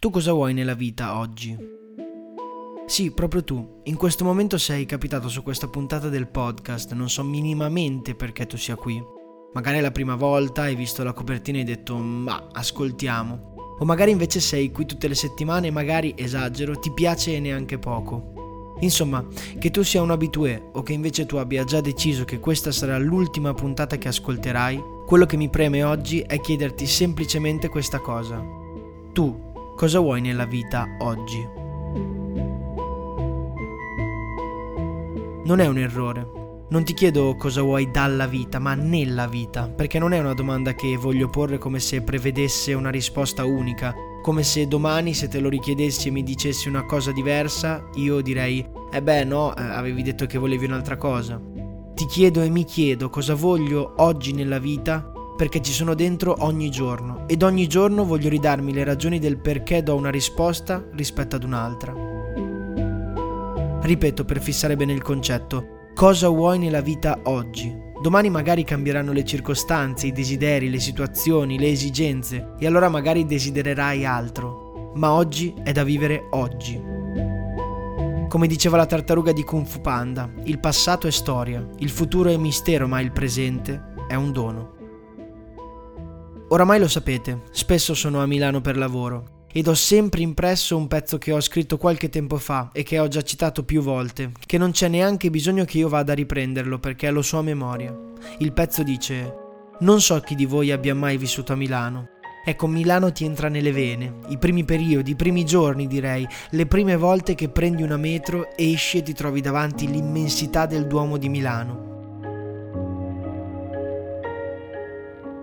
Tu cosa vuoi nella vita oggi? Sì, proprio tu. In questo momento sei capitato su questa puntata del podcast, non so minimamente perché tu sia qui. Magari è la prima volta, hai visto la copertina e hai detto ma ascoltiamo. O magari invece sei qui tutte le settimane e magari, esagero, ti piace neanche poco. Insomma, che tu sia un abitué o che invece tu abbia già deciso che questa sarà l'ultima puntata che ascolterai, quello che mi preme oggi è chiederti semplicemente questa cosa. Tu cosa vuoi nella vita oggi? Non è un errore. Non ti chiedo cosa vuoi dalla vita, ma nella vita, perché non è una domanda che voglio porre come se prevedesse una risposta unica, come se domani se te lo richiedessi e mi dicessi una cosa diversa, io direi, eh beh no, eh, avevi detto che volevi un'altra cosa. Ti chiedo e mi chiedo cosa voglio oggi nella vita perché ci sono dentro ogni giorno ed ogni giorno voglio ridarmi le ragioni del perché do una risposta rispetto ad un'altra. Ripeto per fissare bene il concetto, cosa vuoi nella vita oggi? Domani magari cambieranno le circostanze, i desideri, le situazioni, le esigenze e allora magari desidererai altro. Ma oggi è da vivere oggi. Come diceva la tartaruga di Kung Fu Panda, il passato è storia, il futuro è mistero, ma il presente è un dono. Oramai lo sapete, spesso sono a Milano per lavoro ed ho sempre impresso un pezzo che ho scritto qualche tempo fa e che ho già citato più volte, che non c'è neanche bisogno che io vada a riprenderlo perché lo so a memoria. Il pezzo dice: Non so chi di voi abbia mai vissuto a Milano. Ecco, Milano ti entra nelle vene, i primi periodi, i primi giorni direi, le prime volte che prendi una metro, esci e ti trovi davanti l'immensità del Duomo di Milano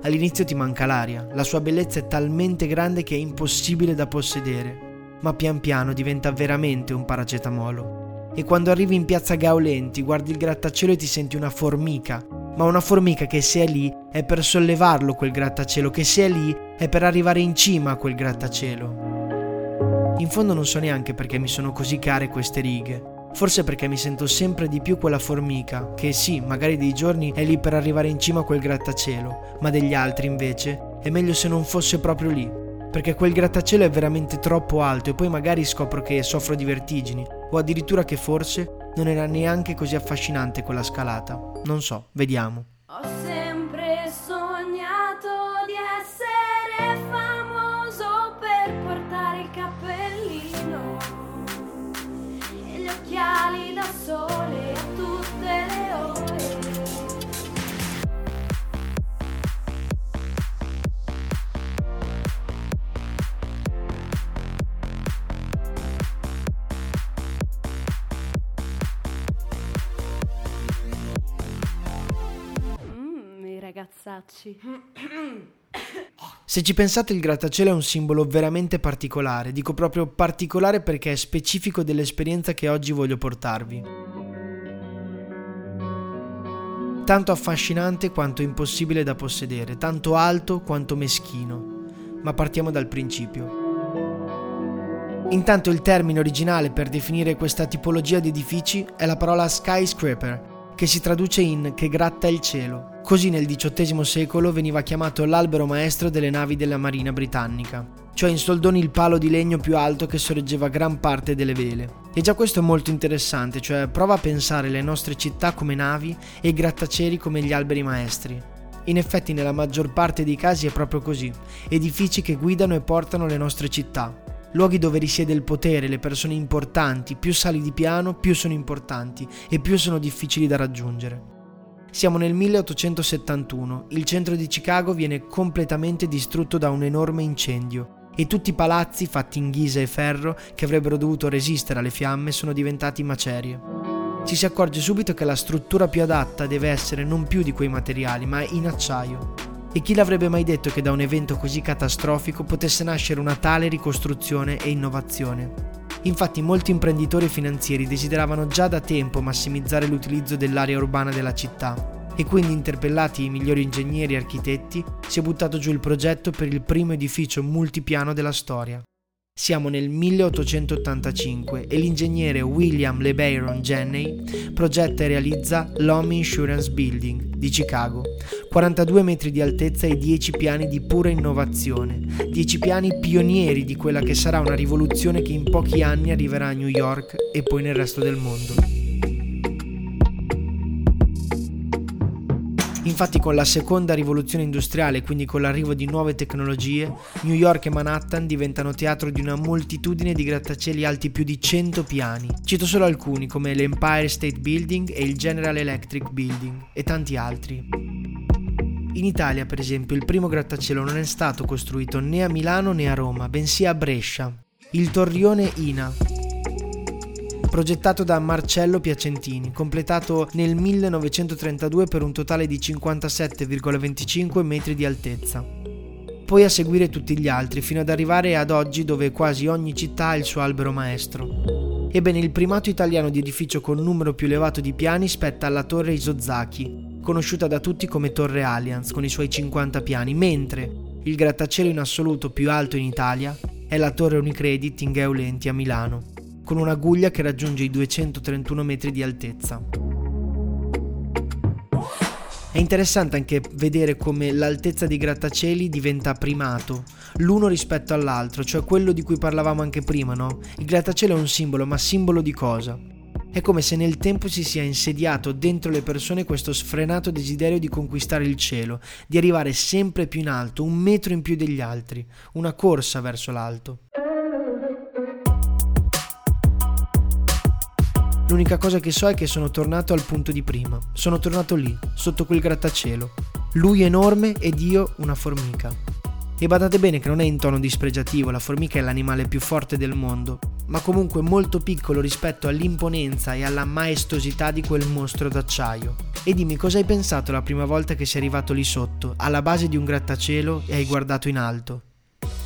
All'inizio ti manca l'aria, la sua bellezza è talmente grande che è impossibile da possedere, ma pian piano diventa veramente un paracetamolo. E quando arrivi in piazza Gaulenti, guardi il grattacielo e ti senti una formica, ma una formica che se è lì è per sollevarlo quel grattacielo, che se è lì è per arrivare in cima a quel grattacielo. In fondo non so neanche perché mi sono così care queste righe, Forse perché mi sento sempre di più quella formica, che sì, magari dei giorni è lì per arrivare in cima a quel grattacielo, ma degli altri invece è meglio se non fosse proprio lì, perché quel grattacielo è veramente troppo alto e poi magari scopro che soffro di vertigini, o addirittura che forse non era neanche così affascinante quella scalata. Non so, vediamo. Ragazzacci. Se ci pensate il grattacielo è un simbolo veramente particolare, dico proprio particolare perché è specifico dell'esperienza che oggi voglio portarvi. Tanto affascinante quanto impossibile da possedere, tanto alto quanto meschino. Ma partiamo dal principio. Intanto il termine originale per definire questa tipologia di edifici è la parola skyscraper, che si traduce in che gratta il cielo. Così nel XVIII secolo veniva chiamato l'albero maestro delle navi della Marina britannica, cioè in soldoni il palo di legno più alto che sorreggeva gran parte delle vele. E già questo è molto interessante, cioè prova a pensare le nostre città come navi e i grattacieli come gli alberi maestri. In effetti nella maggior parte dei casi è proprio così, edifici che guidano e portano le nostre città, luoghi dove risiede il potere, le persone importanti, più sali di piano, più sono importanti e più sono difficili da raggiungere. Siamo nel 1871, il centro di Chicago viene completamente distrutto da un enorme incendio e tutti i palazzi fatti in ghisa e ferro che avrebbero dovuto resistere alle fiamme sono diventati macerie. Ci si accorge subito che la struttura più adatta deve essere non più di quei materiali, ma in acciaio. E chi l'avrebbe mai detto che da un evento così catastrofico potesse nascere una tale ricostruzione e innovazione? Infatti molti imprenditori e finanzieri desideravano già da tempo massimizzare l'utilizzo dell'area urbana della città e quindi interpellati i migliori ingegneri e architetti si è buttato giù il progetto per il primo edificio multipiano della storia. Siamo nel 1885 e l'ingegnere William LeBaron Jenney progetta e realizza l'Home Insurance Building di Chicago. 42 metri di altezza e 10 piani di pura innovazione, 10 piani pionieri di quella che sarà una rivoluzione che in pochi anni arriverà a New York e poi nel resto del mondo. Infatti con la seconda rivoluzione industriale, quindi con l'arrivo di nuove tecnologie, New York e Manhattan diventano teatro di una moltitudine di grattacieli alti più di 100 piani. Cito solo alcuni come l'Empire State Building e il General Electric Building e tanti altri. In Italia, per esempio, il primo grattacielo non è stato costruito né a Milano né a Roma, bensì a Brescia. Il torrione Ina, progettato da Marcello Piacentini, completato nel 1932 per un totale di 57,25 metri di altezza. Poi a seguire tutti gli altri, fino ad arrivare ad oggi dove quasi ogni città ha il suo albero maestro. Ebbene, il primato italiano di edificio con numero più elevato di piani spetta alla Torre Isozaki, conosciuta da tutti come Torre Allianz, con i suoi 50 piani, mentre il grattacielo in assoluto più alto in Italia è la Torre Unicredit in Gaulenti a Milano con una guglia che raggiunge i 231 metri di altezza. È interessante anche vedere come l'altezza dei grattacieli diventa primato, l'uno rispetto all'altro, cioè quello di cui parlavamo anche prima, no? Il grattacielo è un simbolo, ma simbolo di cosa? È come se nel tempo si sia insediato dentro le persone questo sfrenato desiderio di conquistare il cielo, di arrivare sempre più in alto, un metro in più degli altri, una corsa verso l'alto. L'unica cosa che so è che sono tornato al punto di prima. Sono tornato lì, sotto quel grattacielo. Lui enorme ed io una formica. E badate bene che non è in tono dispregiativo, la formica è l'animale più forte del mondo, ma comunque molto piccolo rispetto all'imponenza e alla maestosità di quel mostro d'acciaio. E dimmi cosa hai pensato la prima volta che sei arrivato lì sotto, alla base di un grattacielo e hai guardato in alto.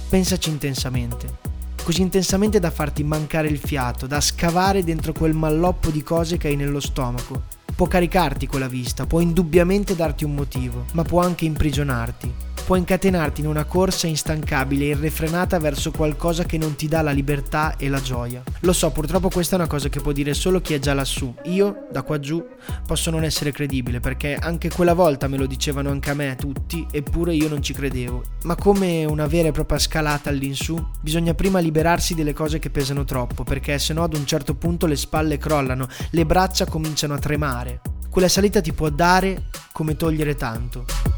Pensaci intensamente così intensamente da farti mancare il fiato, da scavare dentro quel malloppo di cose che hai nello stomaco. Può caricarti quella vista, può indubbiamente darti un motivo, ma può anche imprigionarti può incatenarti in una corsa instancabile e irrefrenata verso qualcosa che non ti dà la libertà e la gioia. Lo so, purtroppo questa è una cosa che può dire solo chi è già lassù. Io, da qua giù, posso non essere credibile perché anche quella volta me lo dicevano anche a me tutti, eppure io non ci credevo. Ma come una vera e propria scalata all'insù, bisogna prima liberarsi delle cose che pesano troppo, perché se no ad un certo punto le spalle crollano, le braccia cominciano a tremare. Quella salita ti può dare come togliere tanto.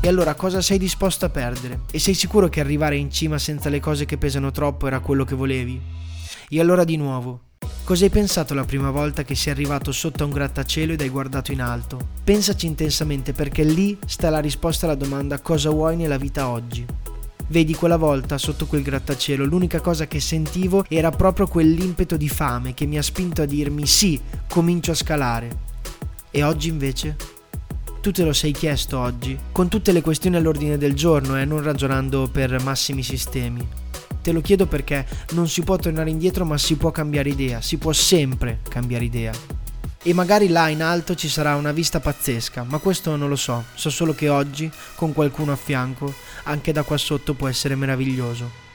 E allora cosa sei disposto a perdere? E sei sicuro che arrivare in cima senza le cose che pesano troppo era quello che volevi? E allora di nuovo, cosa hai pensato la prima volta che sei arrivato sotto a un grattacielo ed hai guardato in alto? Pensaci intensamente perché lì sta la risposta alla domanda cosa vuoi nella vita oggi. Vedi, quella volta sotto quel grattacielo l'unica cosa che sentivo era proprio quell'impeto di fame che mi ha spinto a dirmi sì, comincio a scalare. E oggi invece? Tu te lo sei chiesto oggi, con tutte le questioni all'ordine del giorno e eh, non ragionando per massimi sistemi. Te lo chiedo perché non si può tornare indietro ma si può cambiare idea, si può sempre cambiare idea. E magari là in alto ci sarà una vista pazzesca, ma questo non lo so, so solo che oggi, con qualcuno a fianco, anche da qua sotto può essere meraviglioso.